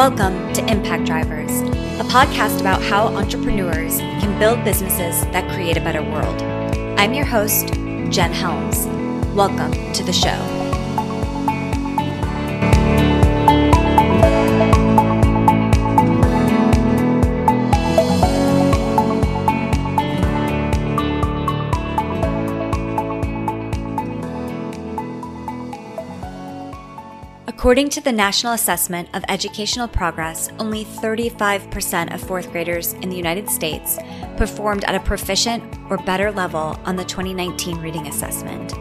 Welcome to Impact Drivers, a podcast about how entrepreneurs can build businesses that create a better world. I'm your host, Jen Helms. Welcome to the show. According to the National Assessment of Educational Progress, only 35% of fourth graders in the United States performed at a proficient or better level on the 2019 reading assessment.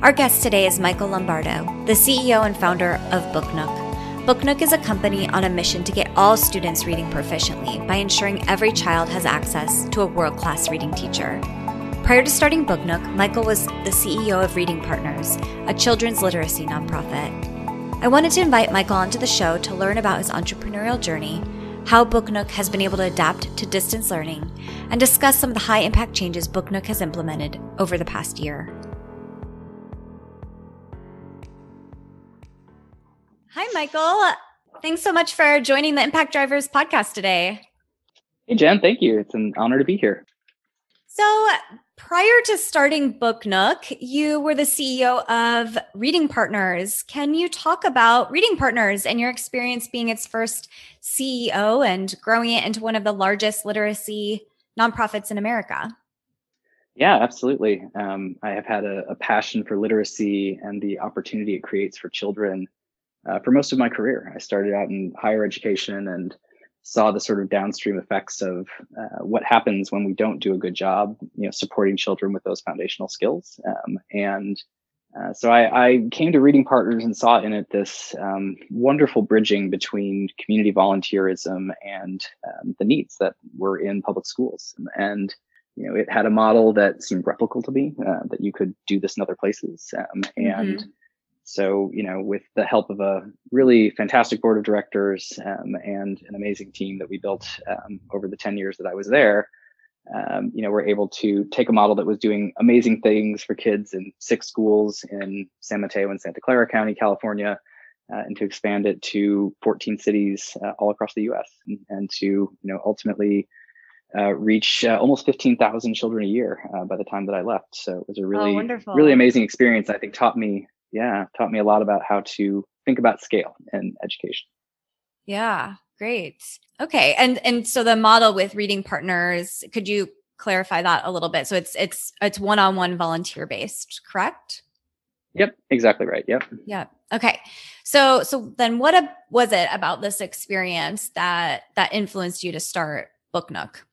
Our guest today is Michael Lombardo, the CEO and founder of BookNook. BookNook is a company on a mission to get all students reading proficiently by ensuring every child has access to a world class reading teacher. Prior to starting BookNook, Michael was the CEO of Reading Partners, a children's literacy nonprofit. I wanted to invite Michael onto the show to learn about his entrepreneurial journey, how BookNook has been able to adapt to distance learning, and discuss some of the high impact changes BookNook has implemented over the past year. Hi, Michael. Thanks so much for joining the Impact Drivers podcast today. Hey, Jen. Thank you. It's an honor to be here. So, prior to starting Book Nook, you were the CEO of Reading Partners. Can you talk about Reading Partners and your experience being its first CEO and growing it into one of the largest literacy nonprofits in America? Yeah, absolutely. Um, I have had a, a, passion for literacy and the opportunity it creates for children uh, for most of my career. I started out in higher education and saw the sort of downstream effects of uh, what happens when we don't do a good job, you know, supporting children with those foundational skills. Um, and uh, so I, I, came to Reading Partners and saw in it this um, wonderful bridging between community volunteerism and um, the needs that were in public schools. And you know, it had a model that seemed replicable to me, uh, that you could do this in other places. Um, and mm-hmm. So, you know, with the help of a really fantastic board of directors um, and an amazing team that we built um, over the 10 years that I was there, um, you know, we're able to take a model that was doing amazing things for kids in six schools in San Mateo and Santa Clara County, California, uh, and to expand it to 14 cities uh, all across the U.S. and, and, to, you know, ultimately uh, reach uh, almost 15,000 children a year uh, by the time that I left. So it was a really, oh, really amazing experience. I think taught me yeah, taught me a lot about how to think about scale in education. Yeah, great. Okay. And and so the model with reading partners, could you clarify that a little bit? So it's it's it's one-on-one volunteer based, correct? Yep, exactly right. Yep. Yep. Okay. So so then what a, was it about this experience that that influenced you to start Book Nook?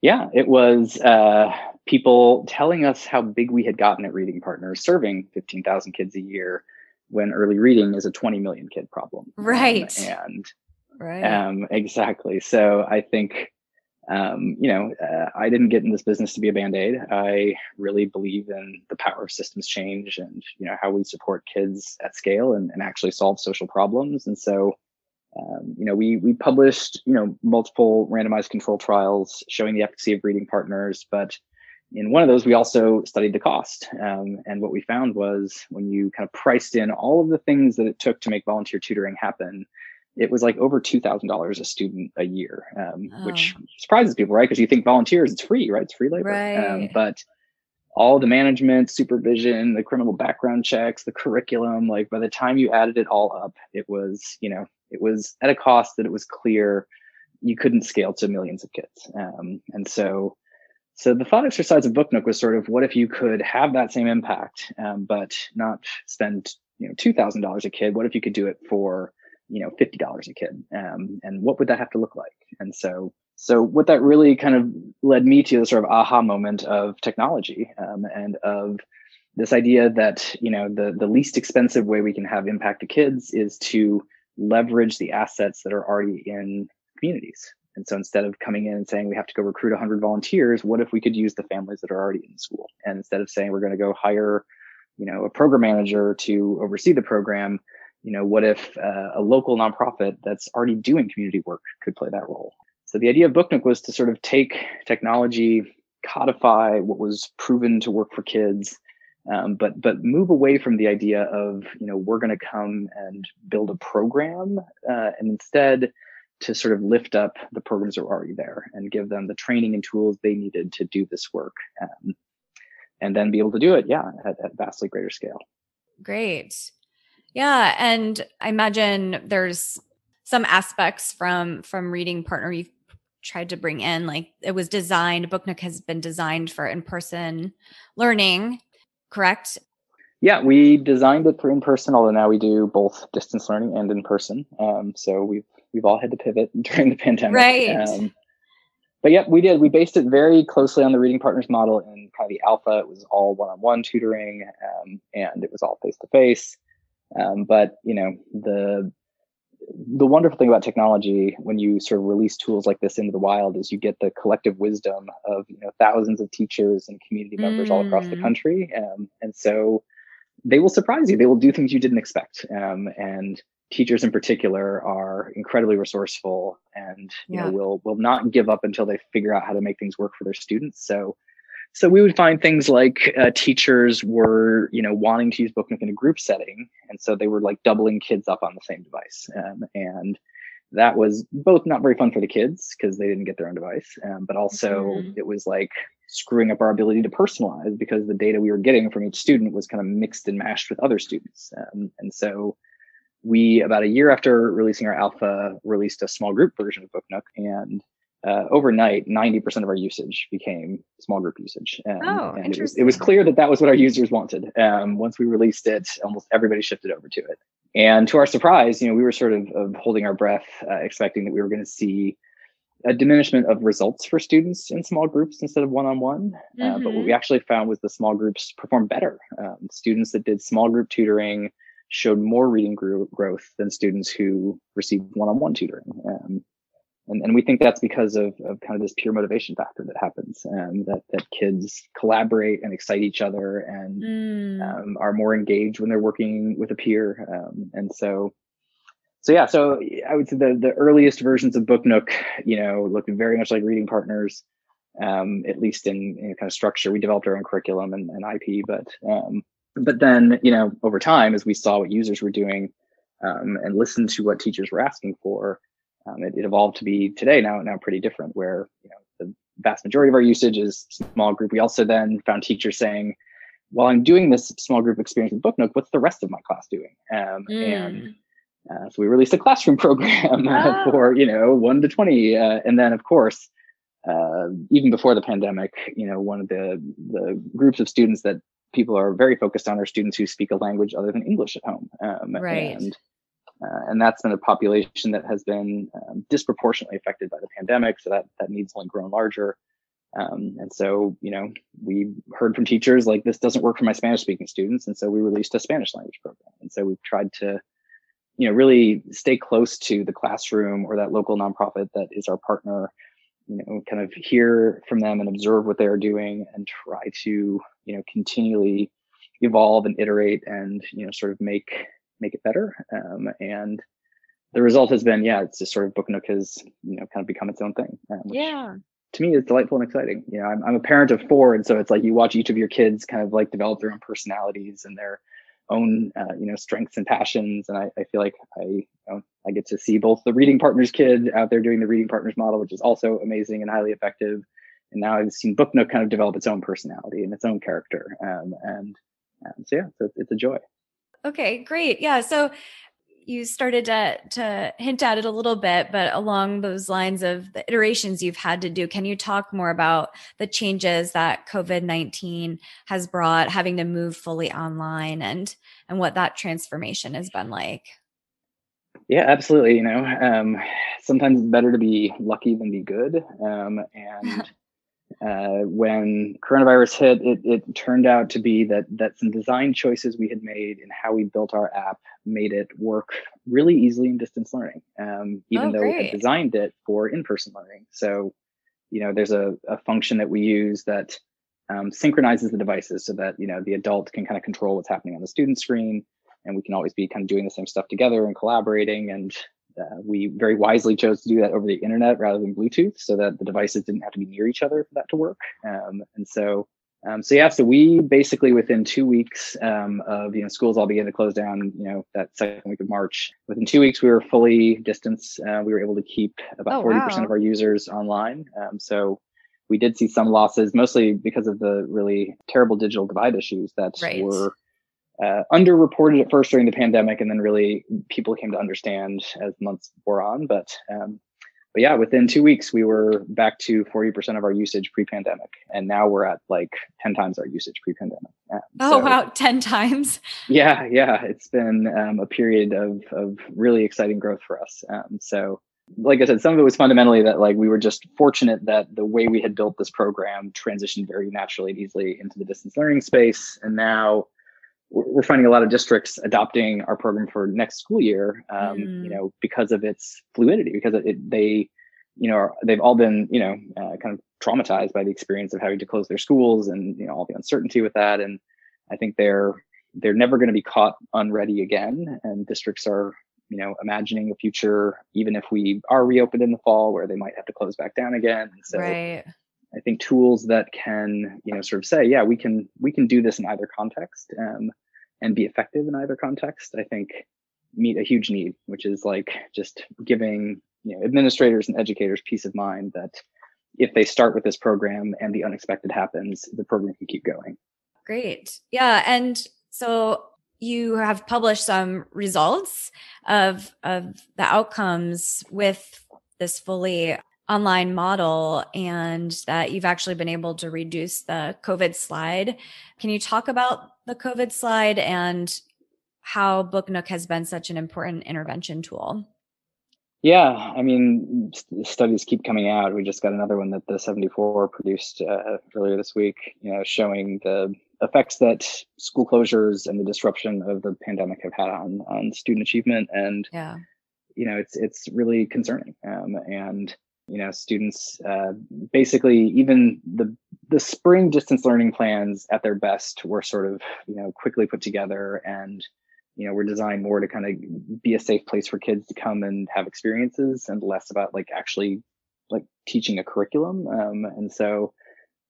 Yeah, it was uh people telling us how big we had gotten at Reading Partners, serving 15,000 kids a year when early reading is a 20 million kid problem. Um, right. And right. Um, exactly. So I think, um, you know, uh, I didn't get in this business to be a band aid. I really believe in the power of systems change and, you know, how we support kids at scale and, and actually solve social problems. And so, um, you know, we we published you know multiple randomized control trials showing the efficacy of reading partners, but in one of those, we also studied the cost. Um, and what we found was when you kind of priced in all of the things that it took to make volunteer tutoring happen, it was like over $2,000 a student a year, um, oh. which surprises people, right? Because you think volunteers, it's free, right? It's free labor. Um, right. Um, but all the management, supervision, the criminal background checks, the curriculum, like by the time you added it all up, it was, you know, it was at a cost that it was clear you couldn't scale to millions of kids. Um, and so so the thought exercise of BookNook was sort of what if you could have that same impact, um, but not spend you know two thousand dollars a kid? What if you could do it for you know fifty dollars a kid? Um, and what would that have to look like? And so so what that really kind of led me to the sort of aha moment of technology um, and of this idea that you know the the least expensive way we can have impact to kids is to leverage the assets that are already in communities and so instead of coming in and saying we have to go recruit 100 volunteers, what if we could use the families that are already in school? And instead of saying we're going to go hire, you know, a program manager to oversee the program, you know, what if uh, a local nonprofit that's already doing community work could play that role? So the idea of BookNook was to sort of take technology, codify what was proven to work for kids, Um, but but move away from the idea of you know we're going to come and build a program uh, and instead to sort of lift up the programs that are already there and give them the training and tools they needed to do this work um, and then be able to do it yeah at, at vastly greater scale. Great. Yeah and i imagine there's some aspects from from reading partner you've tried to bring in like it was designed booknook has been designed for in-person learning correct? Yeah we designed it for in-person although now we do both distance learning and in person um, so we've we've all had to pivot during the pandemic. Right. Um, but yeah, we did. We based it very closely on the reading partners model in kind of the alpha. It was all one-on-one tutoring, um, and it was all face-to-face. Um, but you know, the the wonderful thing about technology when you sort of release tools like this into the wild is you get the collective wisdom of you know thousands of teachers and community members mm. all across the mm. country, um, and so they will surprise you. They will do things you didn't expect, um, and teachers in particular are incredibly resourceful and you yeah. know will will not give up until they figure out how to make things work for their students so so we would find things like uh, teachers were you know wanting to use booknook in a group setting and so they were like doubling kids up on the same device um, and that was both not very fun for the kids because they didn't get their own device um, but also mm-hmm. it was like screwing up our ability to personalize because the data we were getting from each student was kind of mixed and mashed with other students um, and so we about a year after releasing our alpha released a small group version of booknook and uh, overnight 90% of our usage became small group usage um, oh, and it was, it was clear that that was what our users wanted um, once we released it almost everybody shifted over to it and to our surprise you know we were sort of, of holding our breath uh, expecting that we were going to see a diminishment of results for students in small groups instead of one-on-one mm-hmm. uh, but what we mm-hmm. actually found was the small groups performed better um, students that did small group tutoring showed more reading growth than students who received one-on-one tutoring. Um, and, and we think that's because of, of kind of this peer motivation factor that happens um, that, that kids collaborate and excite each other and mm. um, are more engaged when they're working with a peer. Um, and so, so yeah, so I would say the, the earliest versions of Book Nook, you know, looked very much like reading partners, um, at least in, in kind of structure. We developed our own curriculum and, and IP, but um, but then, you know, over time, as we saw what users were doing um, and listened to what teachers were asking for, um, it, it, evolved to be today now now pretty different. Where you know the vast majority of our usage is small group. We also then found teachers saying, "While I'm doing this small group experience with Booknook, what's the rest of my class doing?" Um, mm. And uh, so we released a classroom program oh. for you know one to twenty, uh, and then of course. Uh, even before the pandemic, you know, one of the the groups of students that people are very focused on are students who speak a language other than English at home. Um, right. And, uh, and that's been a population that has been um, disproportionately affected by the pandemic. So that, that needs only grown larger. Um, and so, you know, we heard from teachers like this doesn't work for my Spanish speaking students. And so we released a Spanish language program. And so we've tried to, you know, really stay close to the classroom or that local nonprofit that is our partner you know kind of hear from them and observe what they are doing and try to you know continually evolve and iterate and you know sort of make make it better. Um, and the result has been yeah it's just sort of book booknook has you know kind of become its own thing um, yeah. to me is delightful and exciting. You know I'm, I'm a parent of four and so it's like you watch each of your kids kind of like develop their own personalities and their own uh, you know strengths and passions and I, I feel like I you know, I get to see both the reading partners kid out there doing the reading partners model which is also amazing and highly effective and now I've seen Booknook kind of develop its own personality and its own character um, and um, so yeah so it's, it's a joy okay great yeah so you started to to hint at it a little bit, but along those lines of the iterations you've had to do, can you talk more about the changes that COVID nineteen has brought, having to move fully online, and and what that transformation has been like? Yeah, absolutely. You know, um, sometimes it's better to be lucky than be good, um, and uh, when coronavirus hit, it, it turned out to be that that some design choices we had made in how we built our app made it work really easily in distance learning, um, even oh, though we had designed it for in-person learning. So, you know, there's a, a function that we use that um, synchronizes the devices so that you know the adult can kind of control what's happening on the student screen, and we can always be kind of doing the same stuff together and collaborating and uh, we very wisely chose to do that over the internet rather than Bluetooth so that the devices didn't have to be near each other for that to work. Um, and so Um, so yeah, so we basically within two weeks um, of you know schools all began to close down, you know that second week of March. Within two weeks, we were fully distance. Uh, we were able to keep about oh, forty oh, percent wow. of our users online. Um, so we did see some losses, mostly because of the really terrible digital divide issues that right. were uh, underreported at first during the pandemic, and then really people came to understand as months wore on. But um, but yeah, within two weeks, we were back to 40% of our usage pre pandemic. And now we're at like 10 times our usage pre pandemic. Um, oh, so, wow. 10 times. Yeah. Yeah. It's been um, a period of, of really exciting growth for us. Um, so, like I said, some of it was fundamentally that like we were just fortunate that the way we had built this program transitioned very naturally and easily into the distance learning space. And now we're finding a lot of districts adopting our program for next school year, um, mm. you know, because of its fluidity, because it, they, you know, are, they've all been, you know, uh, kind of traumatized by the experience of having to close their schools and you know all the uncertainty with that. And I think they're they're never going to be caught unready again. And districts are, you know, imagining a future, even if we are reopened in the fall, where they might have to close back down again. And so. Right. I think tools that can, you know, sort of say, yeah, we can we can do this in either context. Um, and be effective in either context, I think meet a huge need, which is like just giving you know administrators and educators peace of mind that if they start with this program and the unexpected happens, the program can keep going. Great. Yeah. And so you have published some results of of the outcomes with this fully online model and that you've actually been able to reduce the COVID slide. Can you talk about the COVID slide and how BookNook has been such an important intervention tool? Yeah, I mean, studies keep coming out. We just got another one that the 74 produced uh, earlier this week, you know, showing the effects that school closures and the disruption of the pandemic have had on on student achievement. And yeah, you know, it's it's really concerning. Um, and you know students uh, basically even the the spring distance learning plans at their best were sort of you know quickly put together and you know were designed more to kind of be a safe place for kids to come and have experiences and less about like actually like teaching a curriculum. Um, and so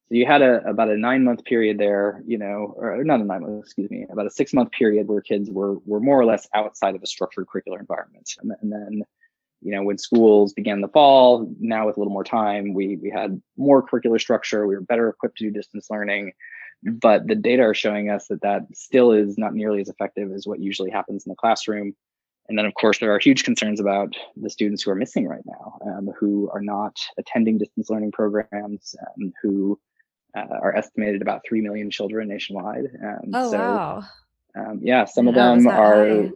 so you had a about a nine month period there you know or not a nine month excuse me about a six month period where kids were were more or less outside of a structured curricular environment. And, and then you know, when schools began in the fall, now with a little more time, we we had more curricular structure. We were better equipped to do distance learning, but the data are showing us that that still is not nearly as effective as what usually happens in the classroom. And then, of course, there are huge concerns about the students who are missing right now, um, who are not attending distance learning programs, um, who uh, are estimated about three million children nationwide. Um, oh so, wow! Um, yeah, some of them are. High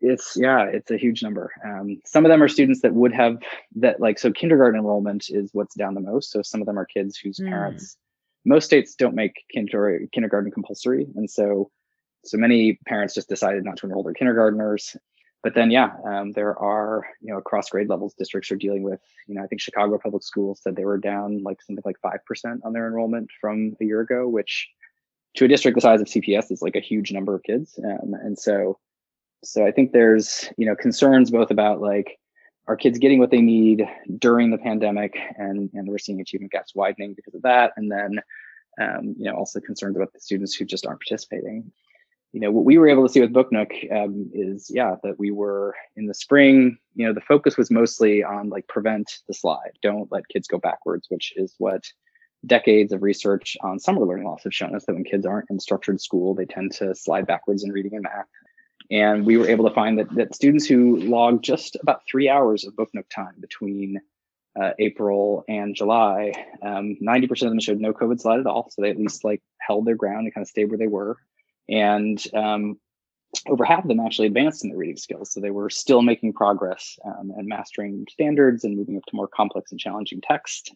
it's yeah it's a huge number. Um, some of them are students that would have that like so kindergarten enrollment is what's down the most. So some of them are kids whose mm. parents most states don't make kinder, kindergarten compulsory. And so so many parents just decided not to enroll their kindergartners but then yeah um, there are you know across grade levels districts are dealing with you know i think chicago public schools said they were down like something like 5% on their enrollment from a year ago which to a district the size of cps is like a huge number of kids. Um, and so so I think there's, you know, concerns both about like, are kids getting what they need during the pandemic and, and we're seeing achievement gaps widening because of that. And then, um, you know, also concerns about the students who just aren't participating. You know, what we were able to see with BookNook um, is, yeah, that we were in the spring, you know, the focus was mostly on like prevent the slide. Don't let kids go backwards, which is what decades of research on summer learning loss have shown us that when kids aren't in structured school, they tend to slide backwards in reading and math. And we were able to find that, that students who logged just about three hours of book BookNook time between uh, April and July, um, 90% of them showed no COVID slide at all. So they at least like held their ground and kind of stayed where they were. And um, over half of them actually advanced in their reading skills. So they were still making progress um, and mastering standards and moving up to more complex and challenging text.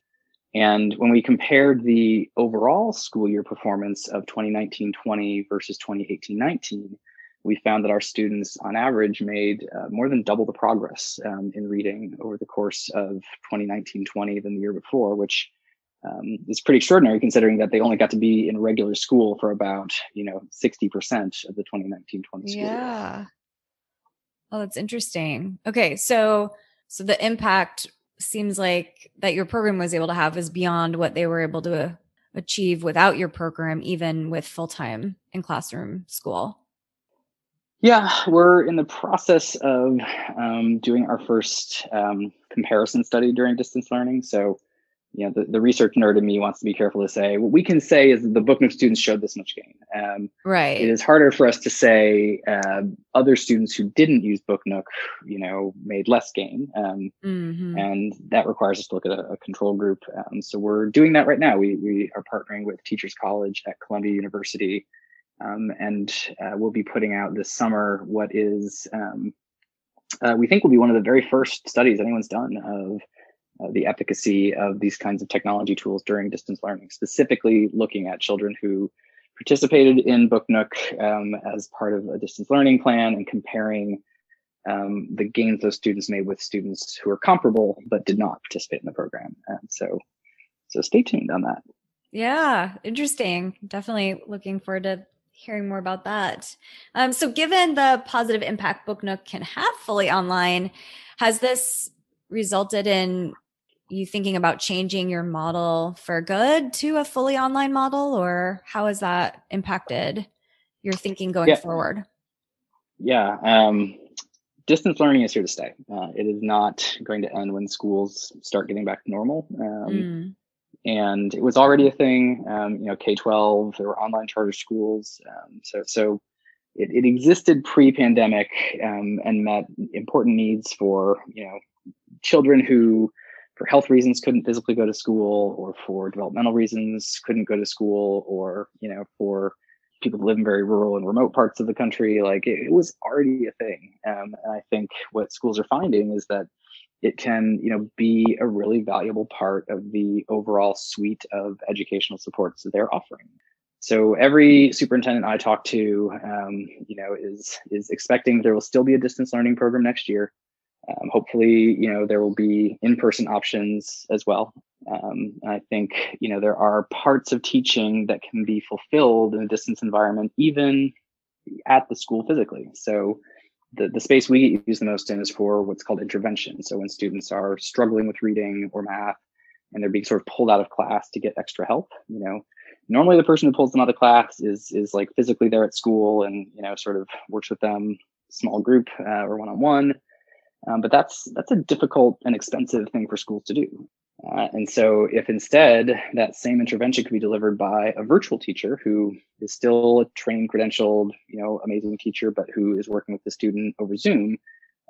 And when we compared the overall school year performance of 2019 20 versus 2018 19, we found that our students on average made uh, more than double the progress um, in reading over the course of 2019-20 than the year before, which um, is pretty extraordinary considering that they only got to be in regular school for about, you know, 60% of the 2019-20 school yeah. year. Oh, that's interesting. Okay, so so the impact seems like that your program was able to have is beyond what they were able to achieve without your program, even with full time in classroom school? Yeah, we're in the process of um, doing our first um, comparison study during distance learning. So you know, the, the research nerd in me wants to be careful to say what we can say is that the book nook students showed this much gain. Um, right. It is harder for us to say uh, other students who didn't use book nook, you know, made less gain, um, mm-hmm. and that requires us to look at a, a control group. Um, so we're doing that right now. We we are partnering with Teachers College at Columbia University, um, and uh, we'll be putting out this summer what is um, uh, we think will be one of the very first studies anyone's done of uh, the efficacy of these kinds of technology tools during distance learning, specifically looking at children who participated in Book Nook um, as part of a distance learning plan and comparing um, the gains those students made with students who are comparable but did not participate in the program. And so, so stay tuned on that. Yeah, interesting. Definitely looking forward to hearing more about that. Um, so, given the positive impact Book Nook can have fully online, has this resulted in you thinking about changing your model for good to a fully online model or how has that impacted your thinking going yeah. forward yeah um, distance learning is here to stay uh, it is not going to end when schools start getting back to normal um, mm. And it was already a thing um, you know k-12 there were online charter schools um, so so it, it existed pre-pandemic um, and met important needs for you know children who for health reasons couldn't physically go to school or for developmental reasons couldn't go to school or you know for people who live in very rural and remote parts of the country. Like it, it was already a thing um, and i think what schools are finding is that it can you know be a really valuable part of the overall suite of educational supports that they're offering so every superintendent i talk to um, you know is is expecting there will still be a distance learning program next year um, hopefully, you know, there will be in-person options as well. Um, I think, you know, there are parts of teaching that can be fulfilled in a distance environment, even at the school physically. So the, the space we use the most in is for what's called intervention. So when students are struggling with reading or math and they're being sort of pulled out of class to get extra help, you know, normally the person who pulls them out of class is is like physically there at school and you know sort of works with them small group uh, or one-on-one um, but that's that's a difficult and expensive thing for schools to do. Uh, and so, if instead that same intervention could be delivered by a virtual teacher who is still a trained, credentialed, you know, amazing teacher, but who is working with the student over Zoom,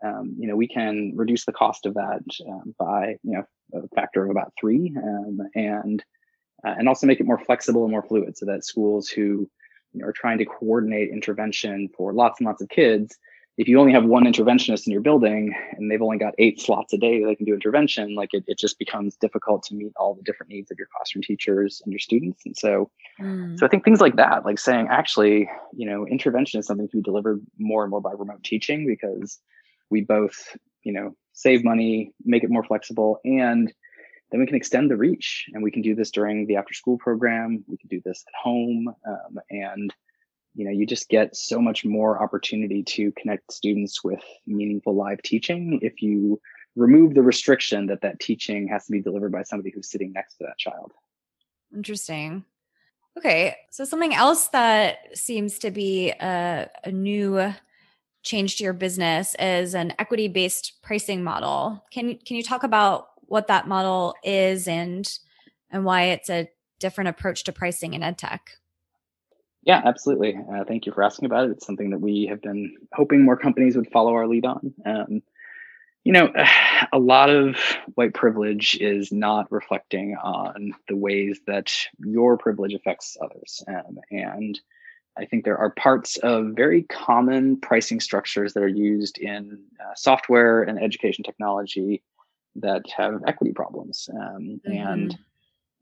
um, you know, we can reduce the cost of that um, by you know a factor of about three, um, and uh, and also make it more flexible and more fluid, so that schools who you know, are trying to coordinate intervention for lots and lots of kids if you only have one interventionist in your building and they've only got eight slots a day that they can do intervention, like it, it just becomes difficult to meet all the different needs of your classroom teachers and your students. And so, mm. so I think things like that, like saying actually, you know, intervention is something to be delivered more and more by remote teaching because we both, you know, save money, make it more flexible, and then we can extend the reach. And we can do this during the after school program. We can do this at home, um, and you know you just get so much more opportunity to connect students with meaningful live teaching if you remove the restriction that that teaching has to be delivered by somebody who's sitting next to that child. Interesting. Okay so something else that seems to be a, a new change to your business is an equity based pricing model. Can can you talk about what that model is and and why it's a different approach to pricing in ed tech yeah, absolutely. Uh, thank you for asking about it. It's something that we have been hoping more companies would follow our lead on. Um, you know, a lot of white privilege is not reflecting on the ways that your privilege affects others. Um, and I think there are parts of very common pricing structures that are used in uh, software and education technology that have equity problems. Um, mm-hmm. And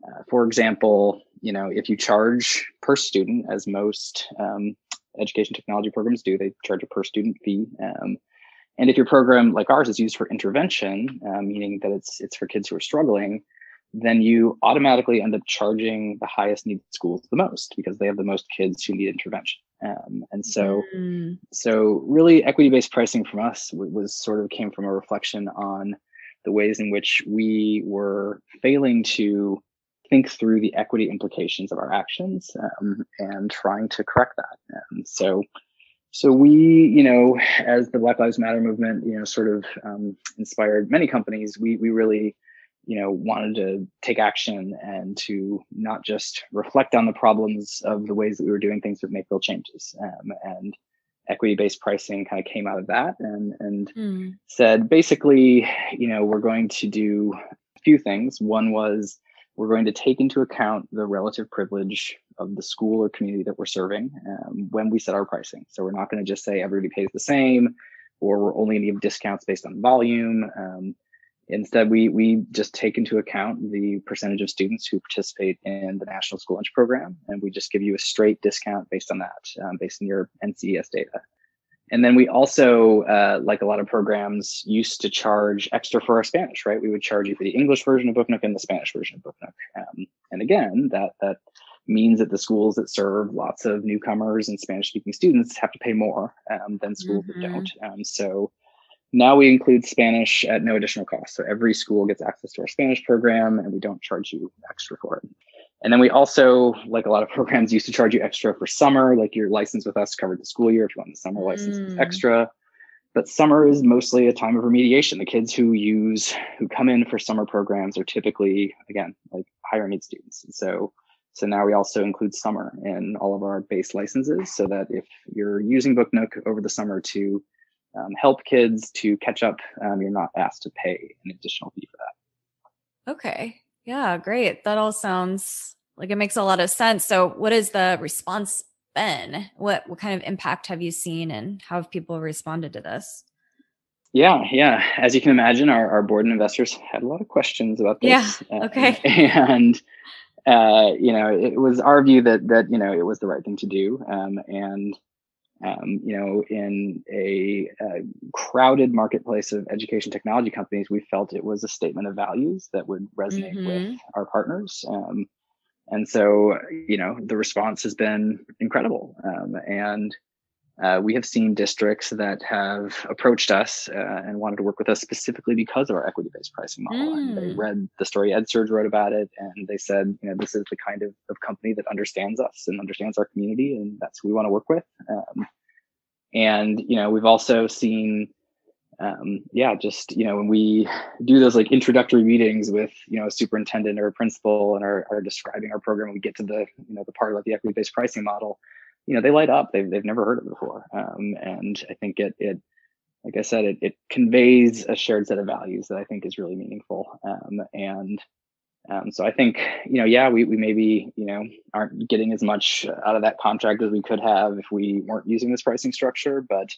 uh, for example, you know, if you charge per student, as most um, education technology programs do, they charge a per student fee. Um, and if your program, like ours, is used for intervention, uh, meaning that it's it's for kids who are struggling, then you automatically end up charging the highest needed schools the most because they have the most kids who need intervention. Um, and so, mm. so really, equity-based pricing from us was sort of came from a reflection on the ways in which we were failing to think through the equity implications of our actions um, and trying to correct that. And so, so we, you know, as the Black Lives Matter movement, you know, sort of um, inspired many companies, we we really, you know, wanted to take action and to not just reflect on the problems of the ways that we were doing things, but make real changes. Um, and equity-based pricing kind of came out of that, and and mm. said basically, you know, we're going to do a few things. One was we're going to take into account the relative privilege of the school or community that we're serving um, when we set our pricing. So we're not going to just say everybody pays the same, or we're only going to give discounts based on volume. Um, instead, we we just take into account the percentage of students who participate in the National School Lunch Program, and we just give you a straight discount based on that, um, based on your NCES data. And then we also, uh, like a lot of programs, used to charge extra for our Spanish, right? We would charge you for the English version of BookNook and the Spanish version of BookNook. Um, and again, that that means that the schools that serve lots of newcomers and Spanish speaking students have to pay more um, than schools mm-hmm. that don't. Um, so now we include Spanish at no additional cost. So every school gets access to our Spanish program and we don't charge you extra for it. And then we also, like a lot of programs, used to charge you extra for summer. Like your license with us covered the school year. If you want the summer license, mm. it's extra. But summer is mostly a time of remediation. The kids who use, who come in for summer programs are typically, again, like higher need students. And so, so now we also include summer in all of our base licenses so that if you're using BookNook over the summer to um, help kids to catch up, um, you're not asked to pay an additional fee for that. Okay. Yeah, great. That all sounds like it makes a lot of sense. So, what has the response been? What what kind of impact have you seen, and how have people responded to this? Yeah, yeah. As you can imagine, our, our board and investors had a lot of questions about this. Yeah. Uh, okay. and uh, you know, it was our view that that you know it was the right thing to do, um, and um, you know, in a, a, crowded marketplace of education technology companies, we felt it was a statement of values that would resonate mm-hmm. with our partners. Um, and so, you know, the response has been incredible. Um, and uh, we have seen districts that have approached us uh, and wanted to work with us specifically because of our equity-based pricing model. Mm. And they read the story EdSurge wrote about it, and they said, you know, this is the kind of, of company that understands us and understands our community, and that's who we want to work with. Um, and you know, we've also seen, um, yeah, just you know, when we do those like introductory meetings with you know a superintendent or a principal and are, are describing our program, we get to the you know the part about the equity-based pricing model you know they light up they've, they've never heard it before. Um, and i think it it like i said it, it conveys a shared set of values that i think is really meaningful. Um, and um, so i think you know yeah we, we maybe you know aren't getting as much out of that contract as we could have if we weren't using this pricing structure but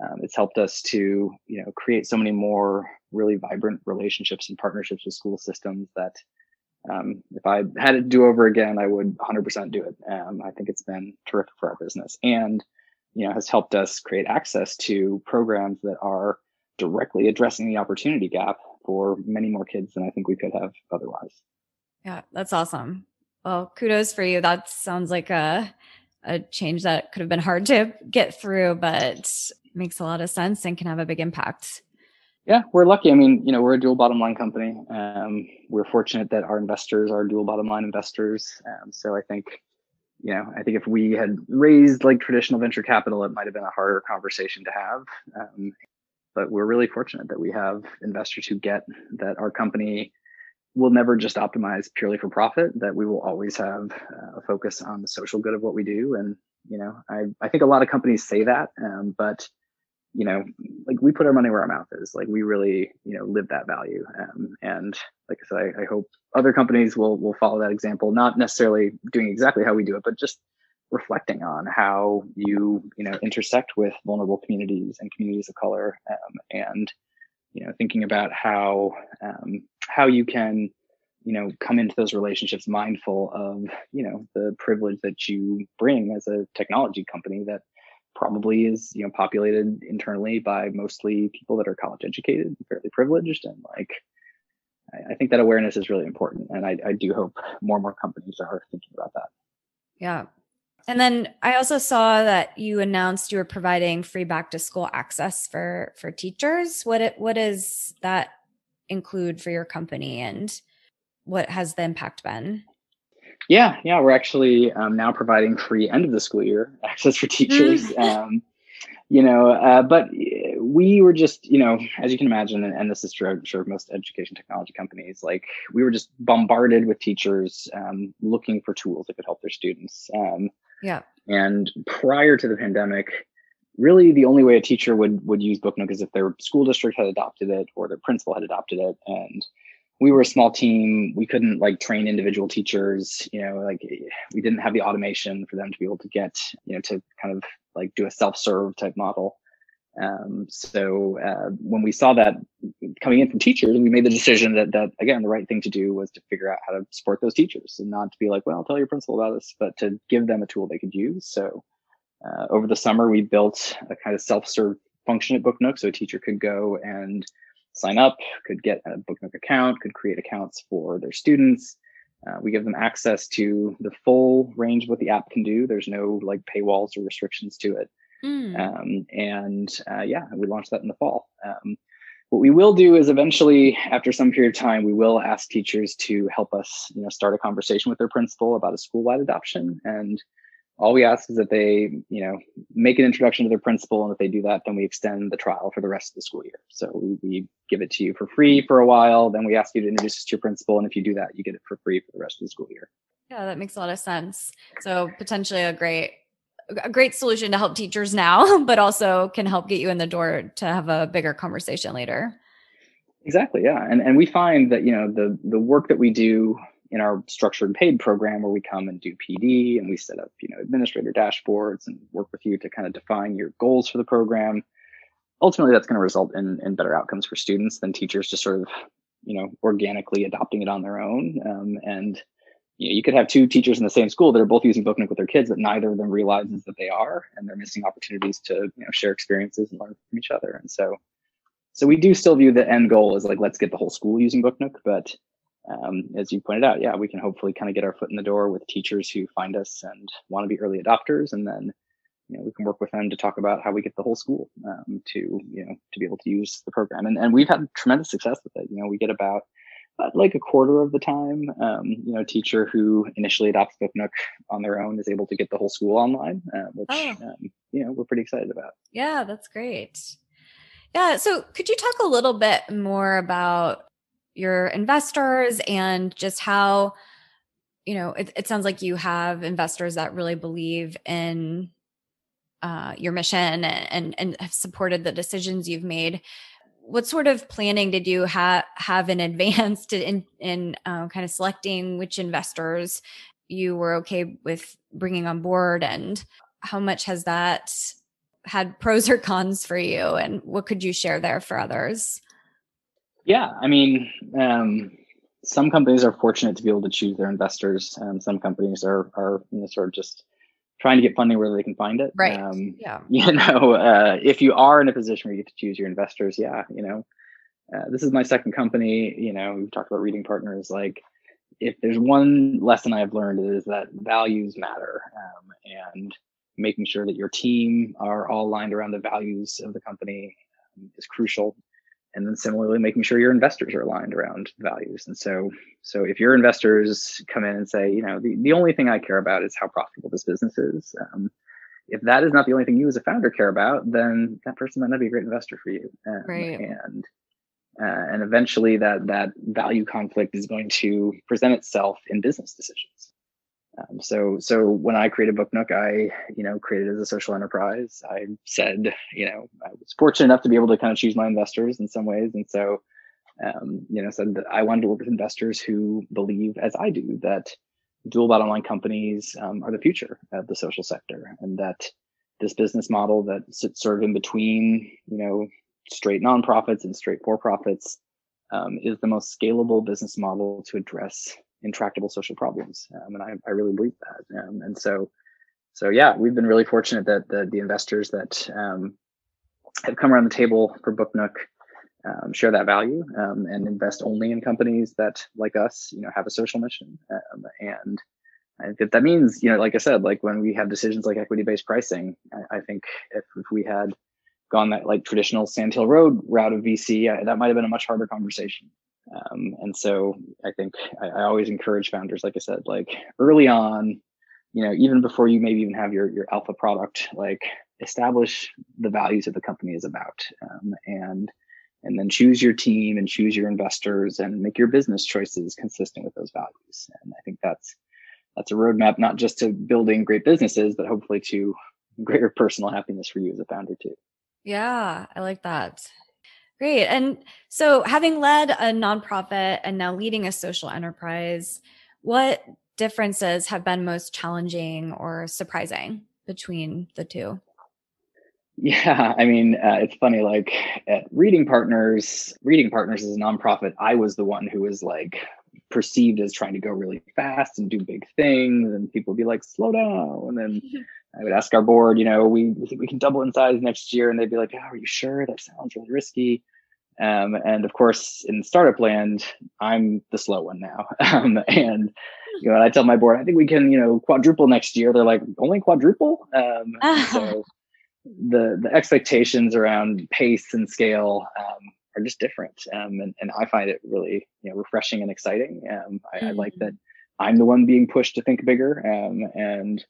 um, it's helped us to you know create so many more really vibrant relationships and partnerships with school systems that um, if I had it do over again, I would 100% do it. Um, I think it's been terrific for our business and, you know, has helped us create access to programs that are directly addressing the opportunity gap for many more kids than I think we could have otherwise. Yeah, that's awesome. Well, kudos for you. That sounds like a a change that could have been hard to get through, but makes a lot of sense and can have a big impact. Yeah, we're lucky. I mean, you know, we're a dual bottom line company. Um, we're fortunate that our investors are dual bottom line investors. Um, so I think, you know, I think if we had raised like traditional venture capital, it might have been a harder conversation to have. Um, but we're really fortunate that we have investors who get that our company will never just optimize purely for profit, that we will always have uh, a focus on the social good of what we do. And, you know, I, I think a lot of companies say that, um, but you know, like we put our money where our mouth is. Like we really, you know, live that value. Um, and like I said, I, I, hope other companies will will follow that example. Not necessarily doing exactly how we do it, but just reflecting on how you, you know, intersect with vulnerable communities and communities of color, um, and you know, thinking about how um, how you can, you know, come into those relationships mindful of, you know, the privilege that you bring as a technology company that probably is you know populated internally by mostly people that are college educated fairly privileged and like I, I think that awareness is really important and I, I do hope more and more companies are thinking about that. Yeah. And then i also saw that you announced you were providing free back to school access for for teachers. What it what does that include for your company and what has the impact been? Yeah, yeah, we're actually um, now providing free end of the school year access for teachers. Mm. um, you know, uh, but we were just, you know, as you can imagine, and, and this is true, I'm sure most education technology companies, like we were just bombarded with teachers um, looking for tools that could help their students. Um, yeah. And prior to the pandemic, really the only way a teacher would would use BookNook is if their school district had adopted it or their principal had adopted it, and we were a small team. We couldn't like train individual teachers, you know, like we didn't have the automation for them to be able to get, you know, to kind of like do a self-serve type model. Um, so uh, when we saw that coming in from teachers, we made the decision that that again the right thing to do was to figure out how to support those teachers and not to be like, well, tell your principal about this, but to give them a tool they could use. So uh, over the summer, we built a kind of self-serve function at BookNook, so a teacher could go and sign up, could get a BookNook account, could create accounts for their students. Uh, we give them access to the full range of what the app can do. There's no like paywalls or restrictions to it. Mm. Um, and uh, yeah, we launched that in the fall. Um, what we will do is eventually, after some period of time, we will ask teachers to help us, you know, start a conversation with their principal about a school-wide adoption. And all we ask is that they you know make an introduction to their principal and if they do that then we extend the trial for the rest of the school year. So we, we give it to you for free for a while then we ask you to introduce us to your principal and if you do that you get it for free for the rest of the school year. Yeah that makes a lot of sense. So potentially a great a great solution to help teachers now but also can help get you in the door to have a bigger conversation later. Exactly yeah. And and we find that you know the the work that we do in our structured paid program where we come and do PD and we set up, you know, administrator dashboards and work with you to kind of define your goals for the program. Ultimately, that's going to result in, in better outcomes for students than teachers just sort of, you know, organically adopting it on their own. Um, and you, know, you could have two teachers in the same school that are both using BookNook with their kids, but neither of them realizes that they are, and they're missing opportunities to, you know, share experiences and learn from each other. And so, so we do still view the end goal as like let's get the whole school using BookNook, but um, as you pointed out, yeah, we can hopefully kind of get our foot in the door with teachers who find us and want to be early adopters, and then you know we can work with them to talk about how we get the whole school um, to you know to be able to use the program. And and we've had tremendous success with it. You know, we get about like a quarter of the time, um, you know, teacher who initially adopts BookNook on their own is able to get the whole school online, uh, which oh. um, you know we're pretty excited about. Yeah, that's great. Yeah. So, could you talk a little bit more about your investors and just how you know it, it sounds like you have investors that really believe in uh, your mission and and have supported the decisions you've made. What sort of planning did you have have in advance to in in uh, kind of selecting which investors you were okay with bringing on board? And how much has that had pros or cons for you? And what could you share there for others yeah, I mean, um, some companies are fortunate to be able to choose their investors, and some companies are are you know sort of just trying to get funding where they can find it. Right. Um, yeah. You know, uh, if you are in a position where you get to choose your investors, yeah, you know, uh, this is my second company. You know, we've talked about reading partners. Like, if there's one lesson I've learned is that values matter, um, and making sure that your team are all aligned around the values of the company um, is crucial and then similarly making sure your investors are aligned around values. And so so if your investors come in and say you know the, the only thing i care about is how profitable this business is um, if that is not the only thing you as a founder care about then that person might not be a great investor for you. Um, right. and uh, and eventually that that value conflict is going to present itself in business decisions um, so, so when I created BookNook, I, you know, created as a social enterprise. I said, you know, I was fortunate enough to be able to kind of choose my investors in some ways, and so, um, you know, said that I wanted to work with investors who believe, as I do, that dual bottom line companies um, are the future of the social sector, and that this business model that sits sort of in between, you know, straight nonprofits and straight for profits um, is the most scalable business model to address intractable social problems. Um, and I, I really believe that. Um, and so, so yeah, we've been really fortunate that the, the investors that um, have come around the table for BookNook um, share that value um, and invest only in companies that, like us, you know, have a social mission. Um, and if that means, you know, like I said, like when we have decisions like equity-based pricing, I, I think if, if we had gone that like traditional Sand Hill Road route of VC, I, that might have been a much harder conversation. Um, and so I think I, I, always encourage founders, like I said, like early on, you know, even before you maybe even have your your alpha product, like establish the values that the company is about, um, and and then choose your team and choose your investors and make your business choices consistent with those values. And I think that's that's a roadmap not just to building great businesses, but hopefully to greater personal happiness for you as a founder too. Yeah, I like that. Great. And so, having led a nonprofit and now leading a social enterprise, what differences have been most challenging or surprising between the two? Yeah, I mean, uh, it's funny. Like at Reading Partners, Reading Partners is a nonprofit. I was the one who was like perceived as trying to go really fast and do big things, and people would be like, "Slow down." And I would ask our board, you know, we we can double in size next year, and they'd be like, oh, "Are you sure? That sounds really risky." Um, and of course, in startup land, I'm the slow one now. Um, and you know, I tell my board, I think we can, you know, quadruple next year. They're like, only quadruple. Um, so the the expectations around pace and scale um, are just different, um, and, and I find it really, you know, refreshing and exciting. Um, I. I, like that I'm the one being pushed to think bigger, um, and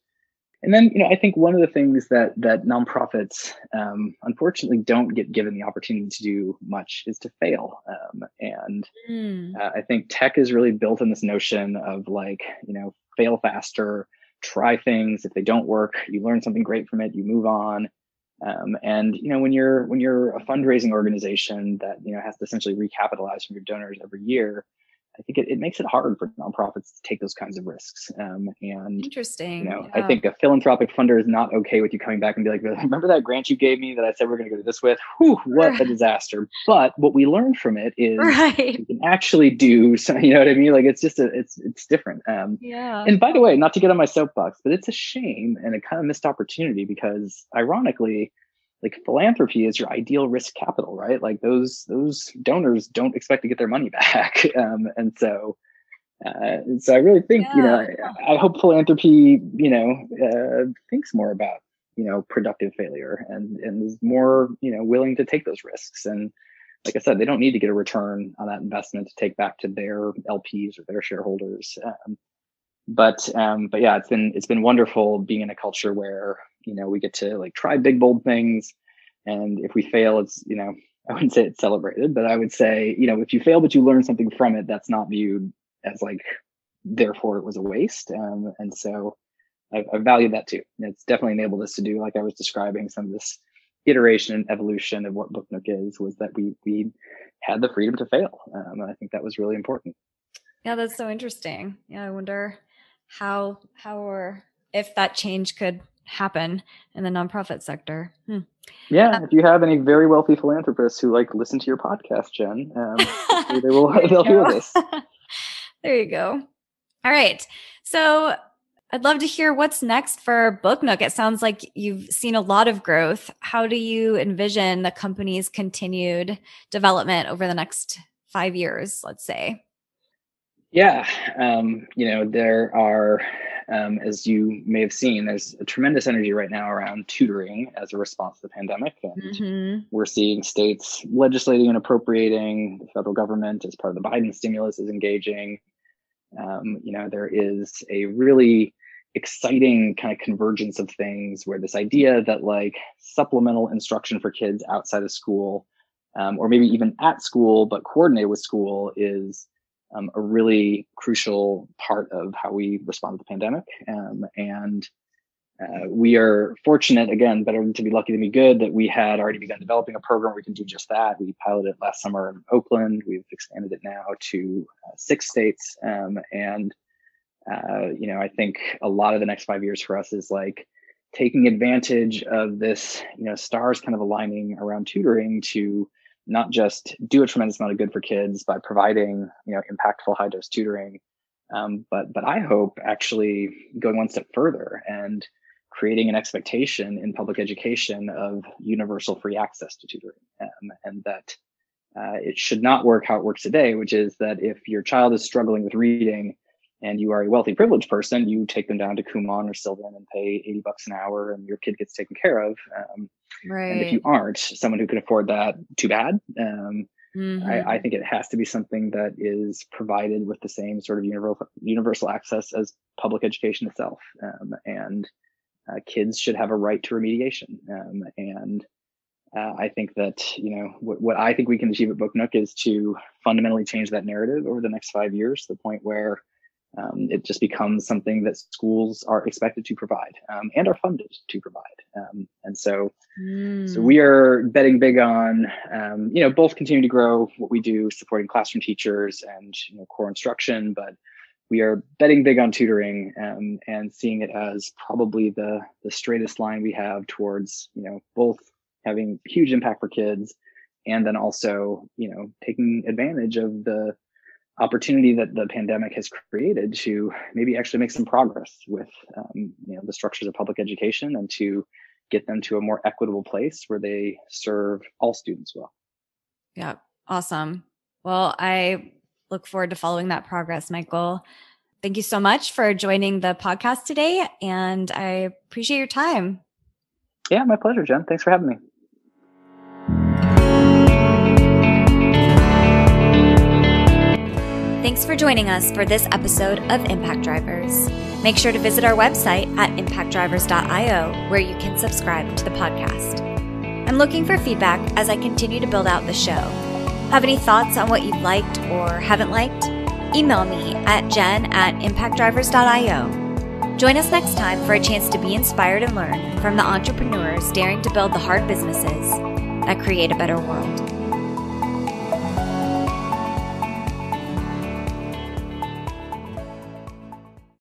and then, you know, I think one of the things that that nonprofits um, unfortunately don't get given the opportunity to do much is to fail. Um, and mm. uh, I think tech is really built in this notion of like, you know, fail faster, try things. If they don't work, you learn something great from it, you move on. Um, and you know, when you're when you're a fundraising organization that you know has to essentially recapitalize from your donors every year, I think it, it makes it hard for nonprofits to take those kinds of risks. Um, and interesting. You know, yeah. I think a philanthropic funder is not okay with you coming back and be like, remember that grant you gave me that I said we are going to go do this with? Whew, what a disaster. But what we learned from it is right. you can actually do some, you know what I mean? Like it's just a, it's, it's different. Um, yeah. And by the way, not to get on my soapbox, but it's a shame and a kind of missed opportunity because ironically, like philanthropy is your ideal risk capital, right? Like those those donors don't expect to get their money back, um, and so uh, so I really think yeah. you know I, I, hope philanthropy you know uh, thinks more about you know productive failure and and is more you know willing to take those risks and like I said, they don't need to get a return on that investment to take back to their LPs or their shareholders. Um, but um, but yeah, it's been it's been wonderful being in a culture where you know we get to like try big bold things. And if we fail it's you know i wouldn't say it's celebrated but i would say you know if you fail but you learn something from it that's not viewed as like therefore it was a waste. Um, and so I, I value that too. It's definitely enabled us to do like i was describing some of this iteration and evolution of what book nook is was that we we had the freedom to fail. Um, and i think that was really important. Yeah that's so interesting. Yeah i wonder how how or if that change could happen in the nonprofit sector. Hmm. Yeah, uh, if you have any very wealthy philanthropists who like listen to your podcast, Jen, um, they will they'll hear this. there you go. All right, so I'd love to hear what's next for Book Nook. It sounds like you've seen a lot of growth. How do you envision the company's continued development over the next five years, let's say? Yeah, um, you know there are um, as you may have seen, there's a tremendous energy right now around tutoring as a response to the pandemic. And mm-hmm. we're seeing states legislating and appropriating, the federal government, as part of the Biden stimulus, is engaging. Um, you know, there is a really exciting kind of convergence of things where this idea that like supplemental instruction for kids outside of school, um, or maybe even at school, but coordinated with school, is um, a really crucial part of how we respond to the pandemic. Um, and uh, we are fortunate, again, better to be lucky than be good, that we had already begun developing a program where we can do just that. We piloted last summer in Oakland. We've expanded it now to uh, six states. Um, and, uh, you know, I think a lot of the next five years for us is like taking advantage of this, you know, stars kind of aligning around tutoring to not just do a tremendous amount of good for kids by providing you know impactful high dose tutoring um, but but i hope actually going one step further and creating an expectation in public education of universal free access to tutoring um, and that uh, it should not work how it works today which is that if your child is struggling with reading and you are a wealthy privileged person you take them down to kumon or sylvan and pay 80 bucks an hour and your kid gets taken care of um, Right. And if you aren't someone who can afford that, too bad. Um, Mm-hmm. I, I, think it has to be something that is provided with the same sort of universal universal access as public education itself. Um, and uh, kids should have a right to remediation. Um, and uh, I think that you know what, what I think we can achieve at Book Nook is to fundamentally change that narrative over the next five years to the point where um, it just becomes something that schools are expected to provide um, and are funded to provide. Um, and so, mm. so we are betting big on, um, you know, both continue to grow what we do, supporting classroom teachers and you know, core instruction, but we are betting big on tutoring um, and seeing it as probably the the straightest line we have towards, you know, both having huge impact for kids and then also, you know, taking advantage of the opportunity that the pandemic has created to maybe actually make some progress with um, you know the structures of public education and to get them to a more equitable place where they serve all students well. Yeah, awesome. Well, I look forward to following that progress, Michael. Thank you so much for joining the podcast today, and I appreciate your time. Yeah, my pleasure, Jen. Thanks for having me. For joining us for this episode of Impact Drivers. Make sure to visit our website at impactdrivers.io where you can subscribe to the podcast. I'm looking for feedback as I continue to build out the show. Have any thoughts on what you've liked or haven't liked? Email me at jen at impactdrivers.io. Join us next time for a chance to be inspired and learn from the entrepreneurs daring to build the hard businesses that create a better world.